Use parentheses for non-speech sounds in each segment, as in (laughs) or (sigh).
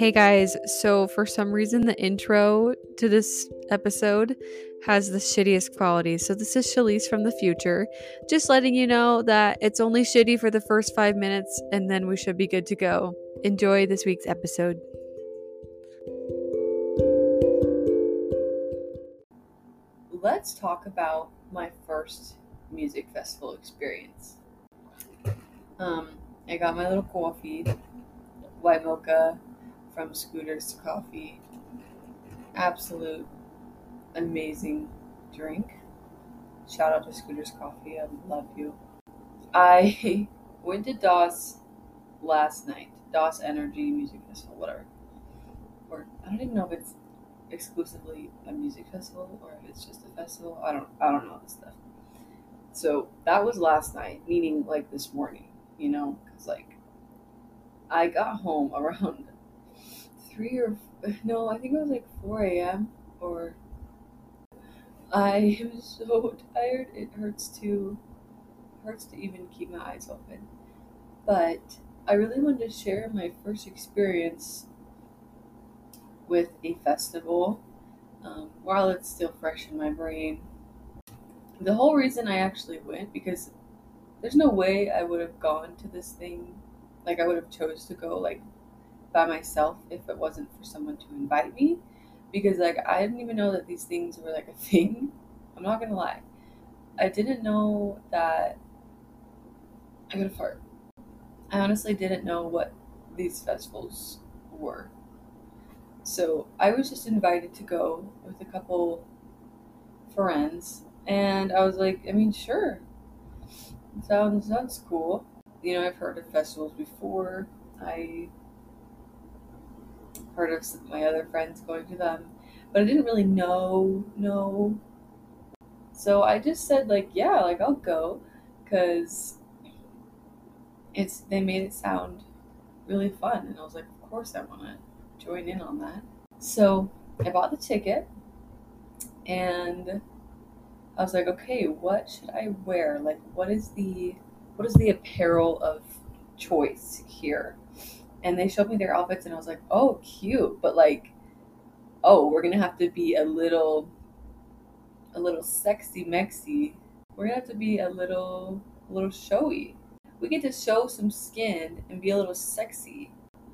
Hey guys, so for some reason, the intro to this episode has the shittiest quality. So, this is Shayce from the future, just letting you know that it's only shitty for the first five minutes and then we should be good to go. Enjoy this week's episode. Let's talk about my first music festival experience. Um, I got my little coffee, white mocha from Scooters to Coffee. Absolute amazing drink. Shout out to Scooters Coffee. I love you. I (laughs) went to Das last night. Das Energi Music Festival, whatever. Or I don't even know if it's exclusively a music festival or if it's just a festival. I don't I don't know this stuff. So that was last night, meaning like this morning, you know, because like I got home (laughs) around three or no, I think it was like four a.m. or I am (laughs) so tired. It hurts to hurts to even keep my eyes open. But I really wanted to share my first experience with a festival um, while it's still fresh in my brain. The whole reason I actually went because there's no way I would have gone to this thing like I would have chose to go like by myself if it wasn't for someone to invite me because like I didn't even know that these things were like a thing. (laughs) I'm not gonna lie. I didn't know that I got a fart. I honestly didn't know what these festivals were. So I was just invited to go with a couple friends and I was like, I mean sure. Sounds sounds cool. You know, I've heard of festivals before. I heard of some, my other friends going to them, but I didn't really know know. So I just said like, yeah, like I'll go, cause it's they made it sound really fun, and I was like, of course I want to join in on that. So I bought the ticket, and I was like, okay, what should I wear? Like, what is the what is the apparel of choice here? And they showed me their outfits and I was like, "Oh, cute." But like, "Oh, we're to have to be a little a little sexy mexy. We're to have to be a little a little showy. We get to show some skin and be a little sexy."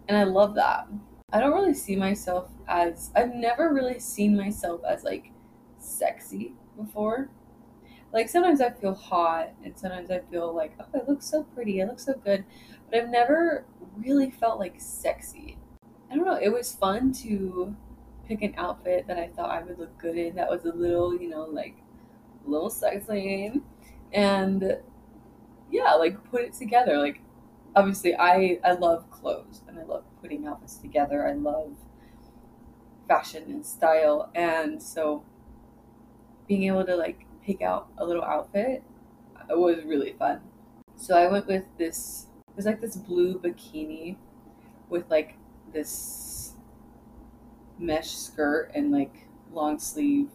And I love that. I don't really see myself as I've never really seen myself as like sexy before. Like sometimes I feel hot and sometimes I feel like, oh, I look so pretty, I look so good. But I've never really felt like sexy. I don't know, it was fun to pick an outfit that I thought I would look good in that was a little, you know, like a little sexy. And yeah, like put it together. Like obviously I I love clothes and I love putting outfits together. I love fashion and style and so being able to like pick out a little outfit it was really fun. So I went with this it was like this blue bikini with like this mesh skirt and like long sleeve,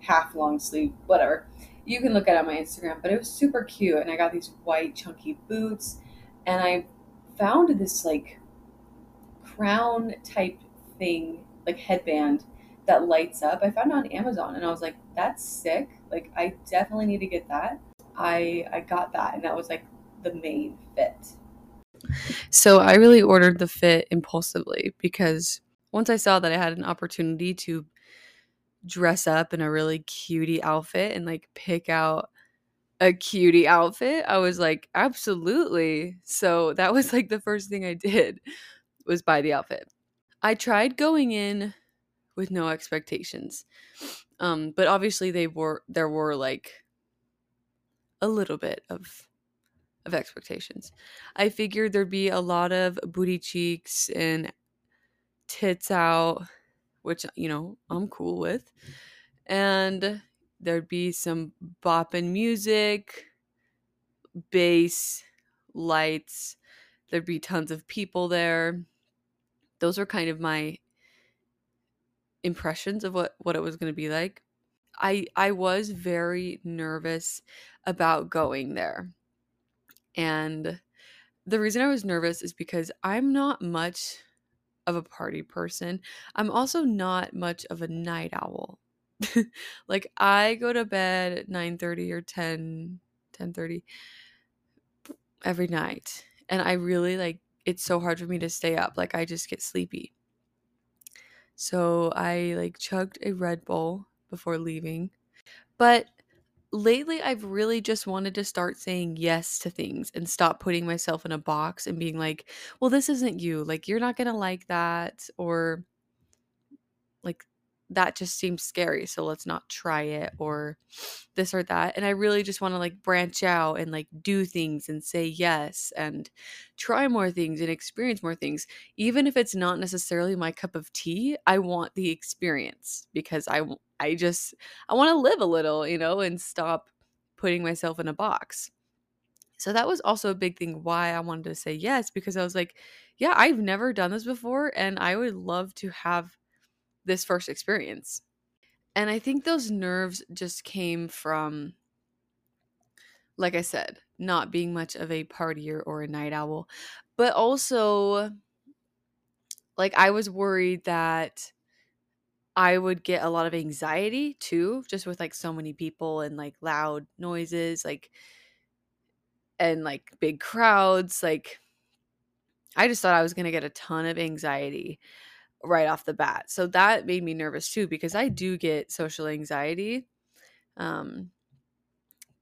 half long sleeve, whatever. You can look at it on my Instagram, but it was super cute. And I got these white chunky boots, and I found this like crown type thing, like headband that lights up. I found on Amazon, and I was like, "That's sick! Like, I definitely need to get that." I I got that, and that was like the main fit. So I really ordered the fit impulsively because once I saw that I had an opportunity to dress up in a really cutie outfit and like pick out a cutie outfit, I was like, absolutely. So that was like the first thing I did was buy the outfit. I tried going in with no expectations. Um, but obviously they were there were like a little bit of of expectations. I figured there'd be a lot of booty cheeks and tits out, which, you know, I'm cool with. And there'd be some bopping music, bass, lights. There'd be tons of people there. Those were kind of my impressions of what, what it was going to be like. I I was very nervous about going there and the reason I was nervous is because I'm not much of a party person. I'm also not much of a night owl. (laughs) like I go to bed at 9:30 or 10 10:30 every night. And I really like it's so hard for me to stay up. Like I just get sleepy. So I like chugged a Red Bull before leaving. But lately I've really just wanted to start saying yes to things and stop putting myself in a box and being like, well, this isn't you. Like, you're not going to like that. Or like, that just seems scary. So let's not try it or this or that. And I really just want to like branch out and like do things and say yes and try more things and experience more things. Even if it's not necessarily my cup of tea, I want the experience because I I just I want to live a little, you know, and stop putting myself in a box. So that was also a big thing why I wanted to say yes because I was like, yeah, I've never done this before and I would love to have this first experience. And I think those nerves just came from like I said, not being much of a partier or a night owl, but also like I was worried that I would get a lot of anxiety too, just with like so many people and like loud noises, like and like big crowds. Like I just thought I was gonna get a ton of anxiety right off the bat. So that made me nervous too because I do get social anxiety. Um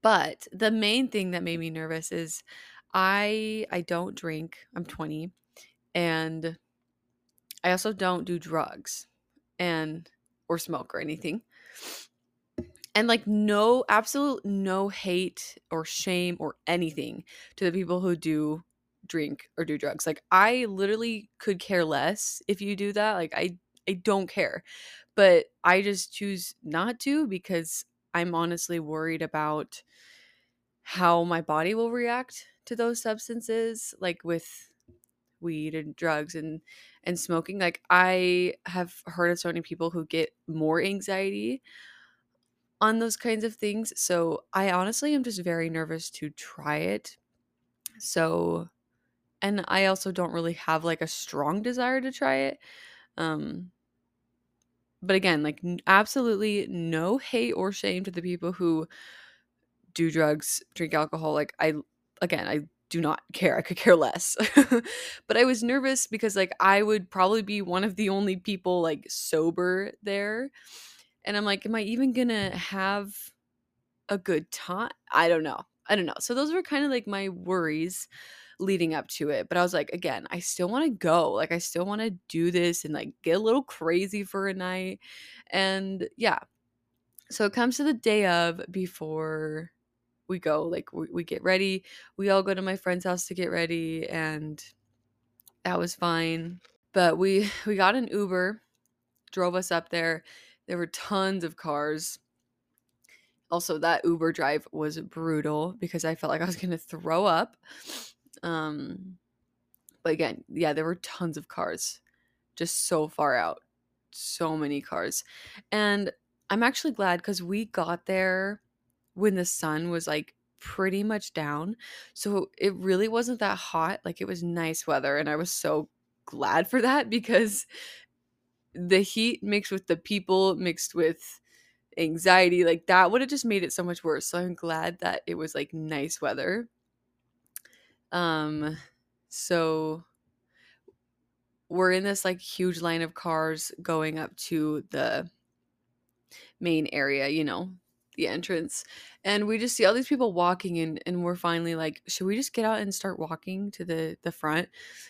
but the main thing that made me nervous is I I don't drink. I'm 20 and I also don't do drugs and or smoke or anything. And like no absolute no hate or shame or anything to the people who do drink or do drugs. Like I literally could care less if you do that. Like I I don't care. But I just choose not to because I'm honestly worried about how my body will react to those substances like with weed and drugs and and smoking like i have heard of so many people who get more anxiety on those kinds of things so i honestly am just very nervous to try it so and i also don't really have like a strong desire to try it um but again like absolutely no hate or shame to the people who do drugs drink alcohol like i again i do not care. I could care less. (laughs) but I was nervous because like I would probably be one of the only people like sober there. And I'm like, am I even gonna have a good time? I don't know. I don't know. So those were kind of like my worries leading up to it. But I was like, again, I still want to go. Like I still want to do this and like get a little crazy for a night. And yeah. So it comes to the day of before we go like we, we get ready we all go to my friend's house to get ready and that was fine but we (sighs) we got an uber drove us up there there were tons of cars also that uber drive was brutal because i felt like i was going to throw up um but again yeah there were tons of cars just so far out so many cars and i'm actually glad because we got there when the sun was like pretty much down. So it really wasn't that hot. Like it was nice weather. And I was so glad for that because the heat mixed with the people, mixed with anxiety, like that would have just made it so much worse. So I'm glad that it was like nice weather. Um, so we're in this like huge line of cars going up to the main area, you know, the entrance and we just see all these people walking and and we're finally like should we just get out and start walking to the the front?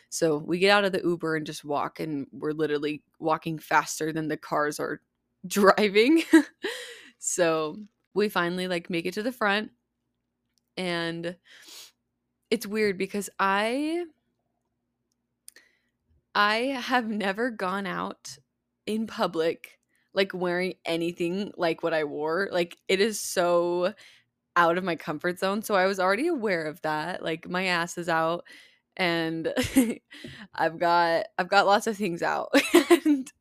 So we get out of the uber and just walk and we're literally walking faster than the cars are (laughs) driving. So we finally like make it to the front and it's weird because i i have never gone out in public like wearing anything like what I wore. Like it is so out of my comfort zone. So I was already aware of that. Like my ass is out and (laughs) I've got I've got lots of things out. (laughs) and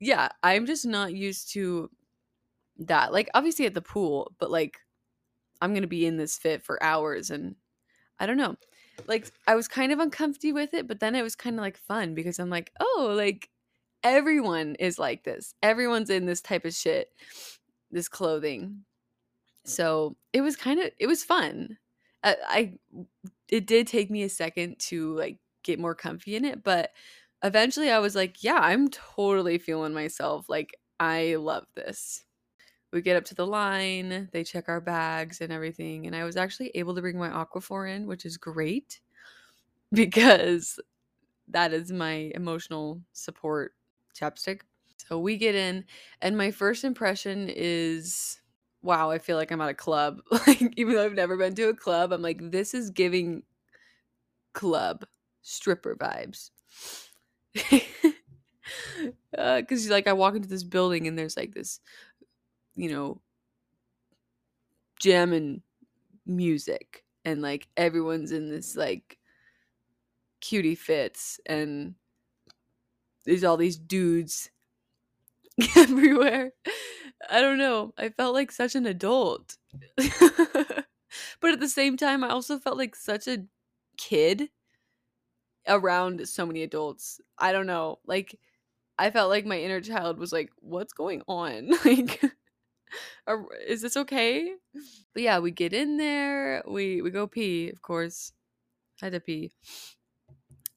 yeah, I'm just not used to that. Like obviously at the pool, but like I'm going to be in this fit for hours and I don't know. like I was kind of uncomfortable with it, but then it was kind of like fun because I'm like, oh, like everyone is like this. Everyone's in this type of shit, this clothing. So it was kind of it was fun. I, I it did take me a second to like get more comfy in it, but eventually I was like, yeah, I'm totally feeling myself. Like I love this. We get up to the line, they check our bags and everything, and I was actually able to bring my Aquaphor in, which is great (laughs) because that is my emotional support chapstick. So we get in, and my first impression is wow, I feel like I'm at a club. (laughs) Like, even though I've never been to a club, I'm like, this is giving club stripper vibes. Because, (laughs) uh, like, I walk into this building and there's like this, you know, jamming music, and like everyone's in this like cutie fits, and there's all these dudes (laughs) everywhere. I don't know. I felt like such an adult. (laughs) but at the same time, I also felt like such a kid around so many adults. I don't know. Like I felt like my inner child was like, "What's going on?" (laughs) Like is this okay? But yeah, we get in there. We we go pee, of course. I had to pee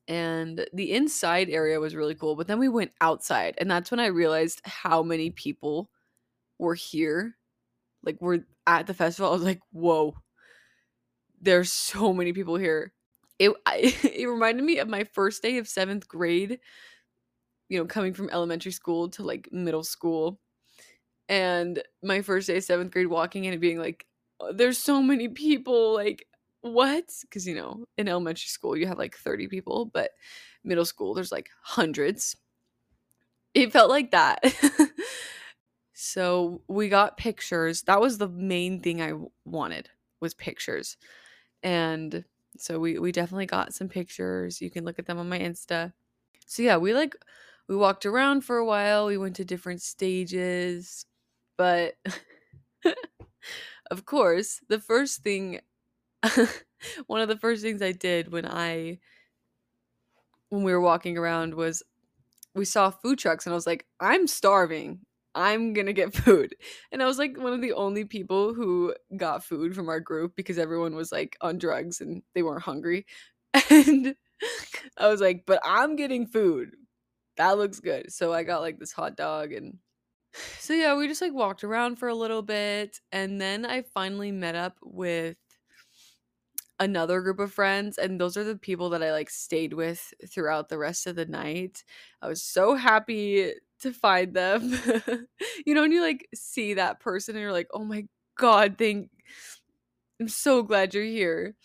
and the inside area was really cool but then we went outside and that's when i realized how many people were here like we're at the festival i was like whoa there's so many people here it I, (laughs) it reminded me of my first day of seventh grade you know coming from elementary school to like middle school and my first day seventh grade walking in and being like oh, there's so many people like what? Because, you know, in elementary school, you have like 30 people, but middle school, there's like hundreds. It felt like that. (laughs) so we got pictures. That was the main thing I wanted was pictures. And so we, we definitely got some pictures. You can look at them on my Insta. So yeah, we like, we walked around for a while. We went to different stages. But (laughs) of course, the first thing (laughs) one of the first things I did when I when we were walking around was we saw food trucks and I was like, I'm starving. I'm gonna get (laughs) food. And I was like one of the only people who got food from our group because everyone was like on drugs and they weren't hungry. And I was like, but I'm getting food. That looks good. So I got like this hot dog and so yeah, we just like walked around for a little bit and then I finally met up with another group of friends and those are the people that I like stayed with throughout the rest of the night. I was so happy to find them. (laughs) you know, and you like see that person and you're like, "Oh my god, thank I'm so glad you're here."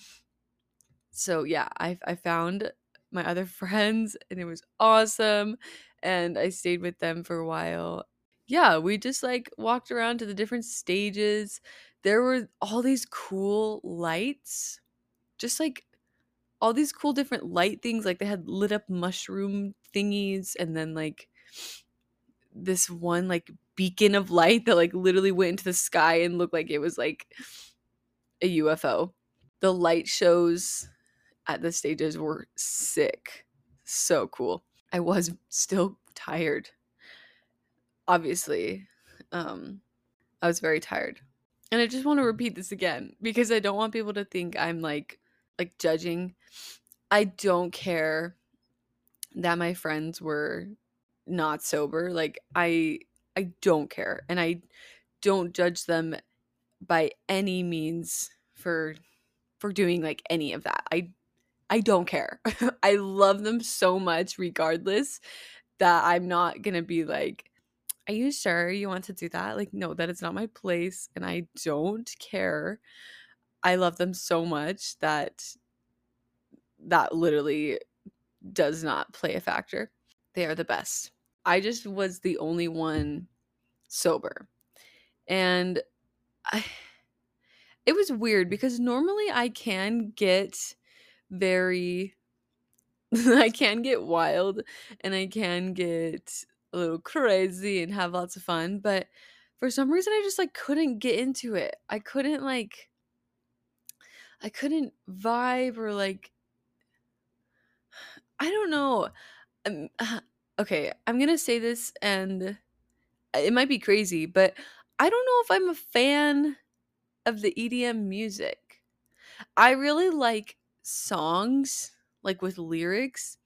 So, yeah, I I found my other (laughs) friends and it was awesome and I stayed with them for a while. Yeah, we just like walked around to the different stages. There were all these cool lights just like all these cool different light things. Like they had lit up mushroom thingies and then like this one like beacon of light that like literally went into the sky and looked like it was like a UFO. The light shows at the stages were sick. So cool. I was still tired. Obviously. Um I was very tired. And I just want to repeat this again because I don't want people to think I'm like like judging. I don't care that my friends were not sober. Like I I don't care and I don't judge them by any means for for doing like any of that. I I don't care. (laughs) I love them so much regardless that I'm not going to be like are you sure you want to do that? Like no, that is not my place and I don't care. I love them so much that that literally does not play a factor. They are the best. I just was the only one sober. And I it was weird because normally I can get very (laughs) I can get wild and I can get a little crazy and have lots of fun, but for some reason I just like couldn't get into it. I couldn't like I couldn't vibe or like I don't know. Um, (sighs) okay, I'm to say this and it might be crazy, but I don't know if I'm a fan of the EDM music. I really like songs like with lyrics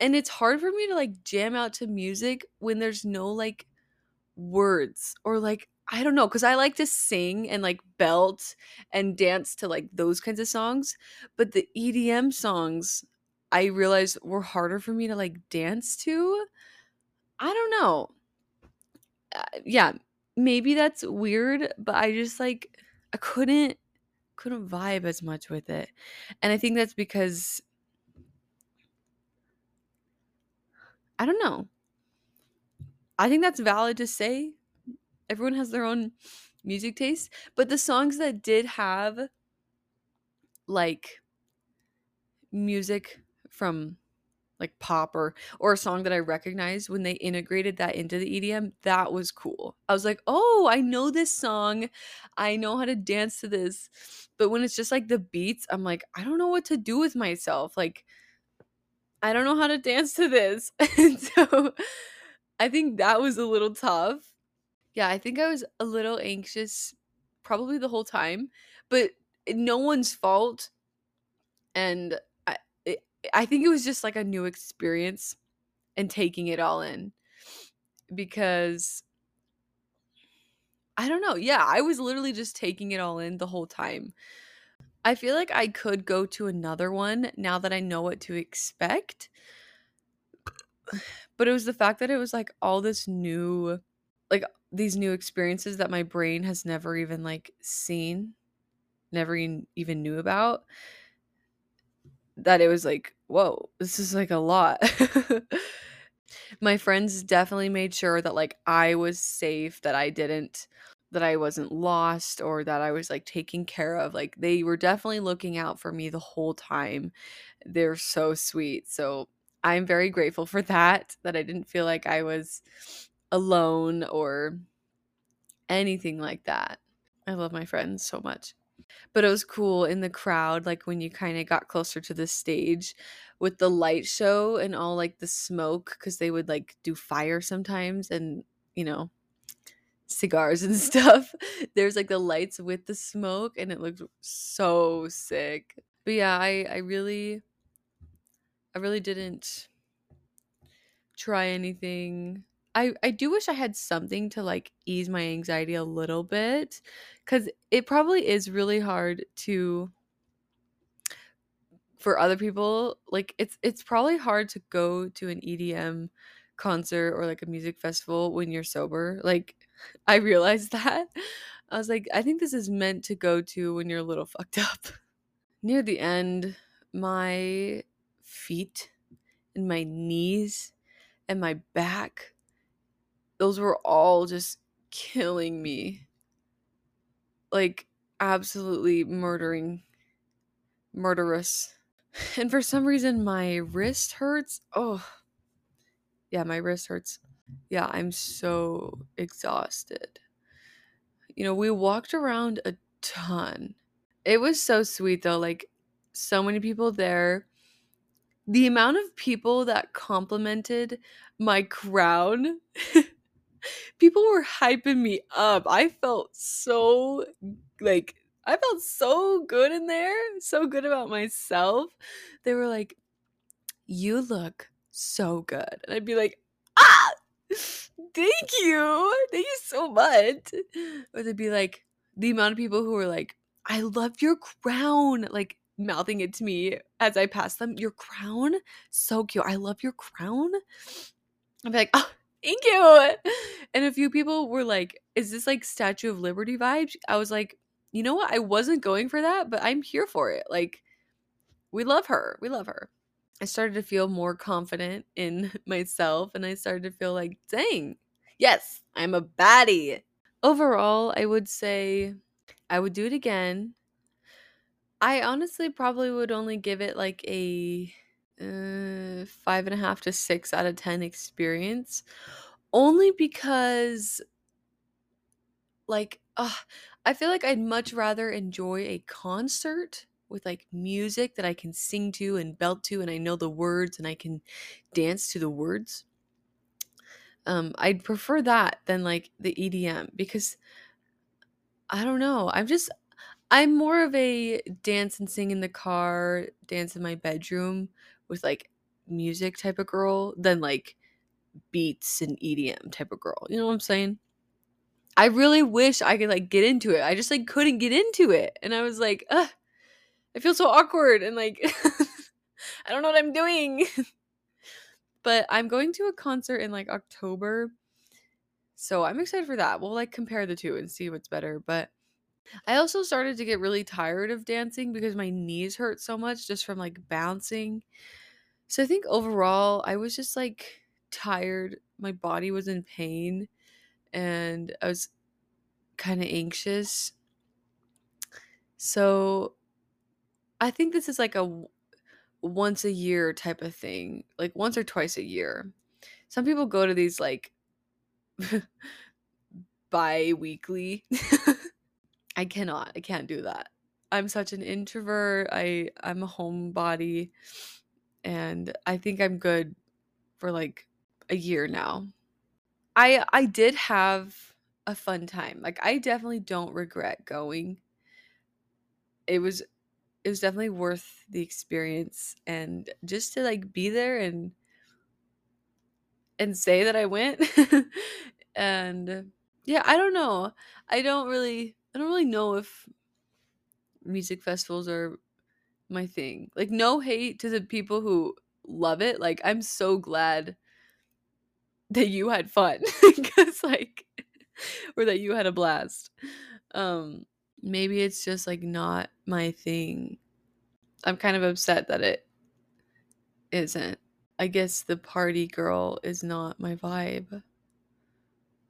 and it's hard for me to like jam out to music when there's no like words or like I don't know cuz I like to sing and like belt and dance to like those kinds of songs but the EDM songs I realized were harder for me to like dance to. I don't know. Uh, yeah, maybe that's weird, but I just like I couldn't couldn't vibe as much with it. And I think that's because I don't know. I think that's valid to say. Everyone has their own music taste, but the songs that did have like music from like pop or or a song that I recognized when they integrated that into the EDM, that was cool. I was like, "Oh, I know this song. I know how to dance to this." But when it's just like the beats, I'm like, "I don't know what to do with myself." Like I don't know how to dance to this. (laughs) so I think that was a little tough. Yeah, I think I was a little anxious probably the whole time, but no one's fault. And I think it was just like a new experience and taking it all in because I don't know. Yeah, I was literally just taking it all in the whole time. I feel like I could go to another one now that I know what to expect. But it was the fact that it was like all this new like these new experiences that my brain has never even like seen, never even knew about that it was like, whoa, this is like a lot. (laughs) My friends definitely made sure that like I was safe, that I didn't that I wasn't lost or that I was like taken care of. Like they were definitely looking out for me the whole time. They're so sweet. So I'm very grateful for that that I didn't feel like I was alone or anything like that. I love my friends so much but it was cool in the crowd like when you kind of got closer to the stage with the light show and all like the smoke because they would like do fire sometimes and you know cigars and (laughs) stuff there's like the lights with the smoke and it looked so sick but yeah i i really i really didn't try anything I I do wish I had something to like ease my anxiety a little bit cuz it probably is really hard to for other people like it's it's probably hard to go to an EDM concert or like a music festival when you're sober. Like (laughs) I realized that. I was like I think this is meant to go to when you're a little fucked (laughs) up. Near the end, my feet and my knees and my back those were all just killing me. Like absolutely murdering murderous. And for some reason my wrist hurts. Oh. Yeah, my wrist hurts. Yeah, I'm so exhausted. You know, we walked around a ton. It was so sweet though, like so many people there. The amount of people that complimented my crown (laughs) people were hyping me up. I felt so like I felt so good in there, so good about myself. They were like, "You look so good," and I'd be like, "Ah, thank you, thank you so much." Or they'd be like, the amount of people who were like, "I love your crown," like mouthing it to me as I pass them. Your crown, so cute. I love your crown. I'd be like, "Oh." thank you. And a few people were like, is this like Statue of Liberty vibes? I was like, you know what? I wasn't going for that, but I'm here for it. Like, we love her. We love her. I started to feel more confident in (laughs) myself and I started to feel like, dang, yes, I'm a baddie. Overall, I would say I would do it again. I honestly probably would only give it like a uh, five and a half to six out of ten experience only because like uh, i feel like i'd much rather enjoy a concert with like music that I can sing to and belt to and I know the words and I can dance to the words. Um, I'd prefer that than like the EDM because I don't know. I'm just I'm more of a dance and sing in the car, dance in my bedroom with like music type of girl than like beats and EDM type of girl. You know what I'm saying? I really wish I could like get into it. I just like couldn't get into it. And I was like, ugh, I feel so awkward and like (laughs) I don't know what I'm doing. (laughs) but I'm going to a concert in like October. So I'm excited for that. We'll like compare the two and see what's better. But I also started to get really tired of dancing because my knees hurt so much just from like bouncing. So I think overall, I was just like tired. My body was in pain and I was kind of anxious. So I think this is like a once a year type of thing, like once or twice a year. Some people go to these like (laughs) bi weekly. I cannot. I can't do that. I'm such an introvert. I I'm a homebody and I think I'm good for like a year now. I I did have a fun time. Like I definitely don't regret going. It was it was definitely worth the experience and just to like be there and and say that I went. (laughs) and yeah, I don't know. I don't really I don't really know if music festivals are my thing. Like no hate to the people who love it. Like I'm so glad that you had fun (laughs) cuz like (laughs) or that you had a blast. Um maybe it's just like not my thing. I'm kind of upset that it isn't. I guess the party girl is not my vibe.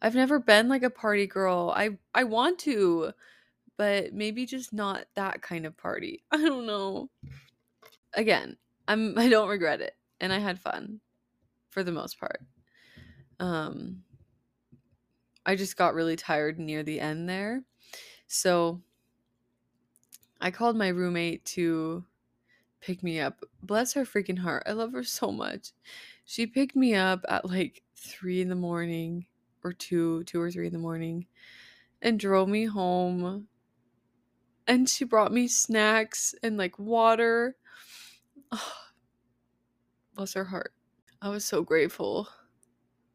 I've never been like a party girl. I I want to, but maybe just not that kind of party. (laughs) I don't know. Again, I'm I don't regret it and I had fun for the most part. Um I just got really tired near the end there. So I called my roommate to pick me up. Bless her freaking heart. I love her so much. She picked me up at like three in the morning or two, two or three in the morning, and drove me home. And she brought me snacks and like water. Oh, (sighs) bless her heart. I was so grateful.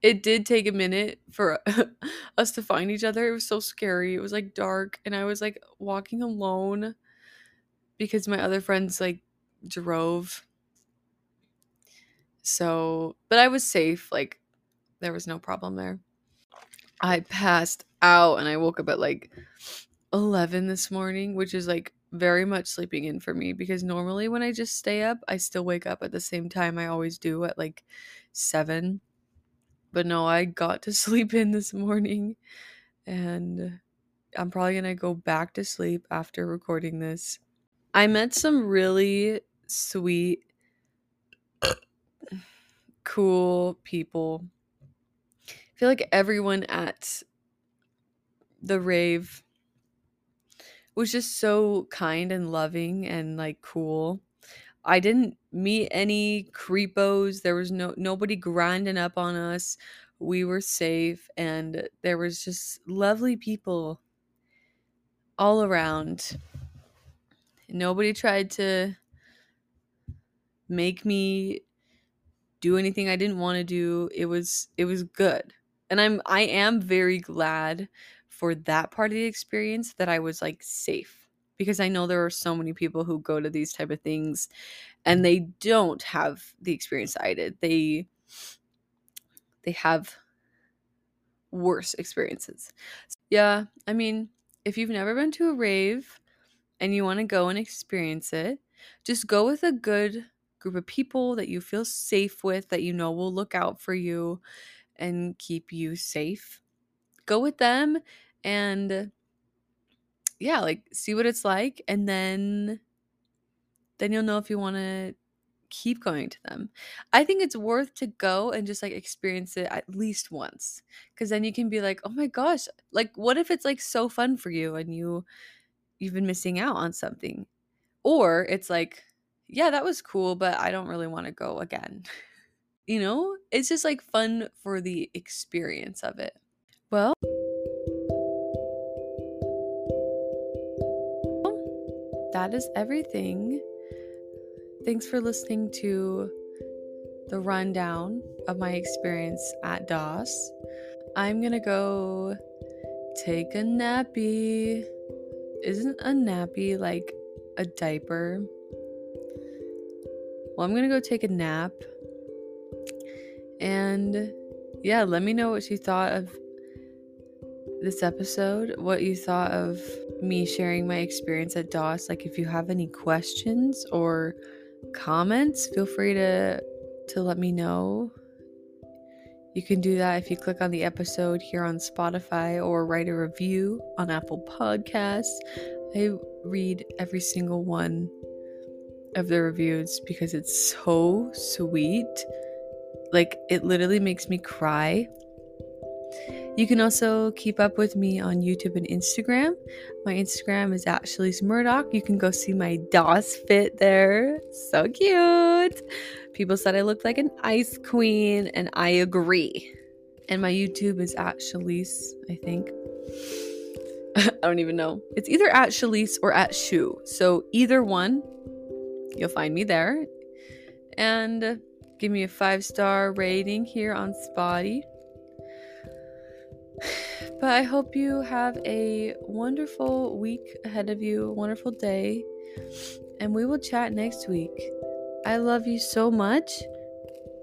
It did take a minute for (laughs) us to find each other. It was so scary. It was like dark, and I was like walking alone because my other friends like drove. So, but I was safe. Like, there was no problem there. I passed out and I woke up at like 11 this morning, which is like very much sleeping in for me because normally when I just stay up, I still wake up at the same time I always do at like 7. But no, I got to (laughs) sleep in this morning and I'm probably going to go back to sleep after recording this. I met some really sweet cool people I feel like everyone at the rave was just so kind and loving and like cool. I didn't meet any creepos. There was no nobody grinding up on us. We were safe and there was just lovely people all around. Nobody tried to make me do anything I didn't want to do. It was it was good. And i'm i am very glad for that part of the experience that i was like safe. Because i know there are so many people who go to these type of things and they don't have the experience i did. They they have worse experiences. Yeah i mean if you've never been to a rave and you want to go and experience it just go with a good group of people that you feel safe with that you know will look out for you and keep you safe. Go with them and yeah, like see what it's like and then then you'll know if you want to keep going to them. I think it's worth to go and just like experience it at least once cuz then you can be like, "Oh my gosh, like what if it's like so fun for you and you you've been missing out on something?" Or it's like, yeah, that was cool, but I don't really want to go again. (laughs) you know, it's just like fun for the experience of it. Well, that is everything. Thanks for listening to the rundown of my experience at Das. I'm gonna go take a nappy. Isn't a nappy like a diaper? Well, I'm gonna go take a nap. And yeah, let me know what you thought of this episode, what you thought of me sharing my experience at Das. Like, if you have any questions or comments, feel free to to let me know. You can do that if you click on the episode here on Spotify or write a review on Apple Podcasts. I read every single one of the reviews because it's so sweet. Like, it literally makes me cry. You can also keep up with me on YouTube and Instagram. My Instagram is at Shayce Murdock. You can go see my Das fit there. So cute. People said I looked like an ice queen, and I agree. And my YouTube is at Shayce, I think. (laughs) I don't even know. It's either at Shalise or at Shu. So either one, you'll find me there. And give me a five star rating here on Spotty. (laughs) But I hope you have a wonderful week ahead of you, a wonderful day, and we will chat next week. I love you so much.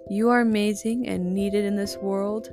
You are amazing and needed in this world.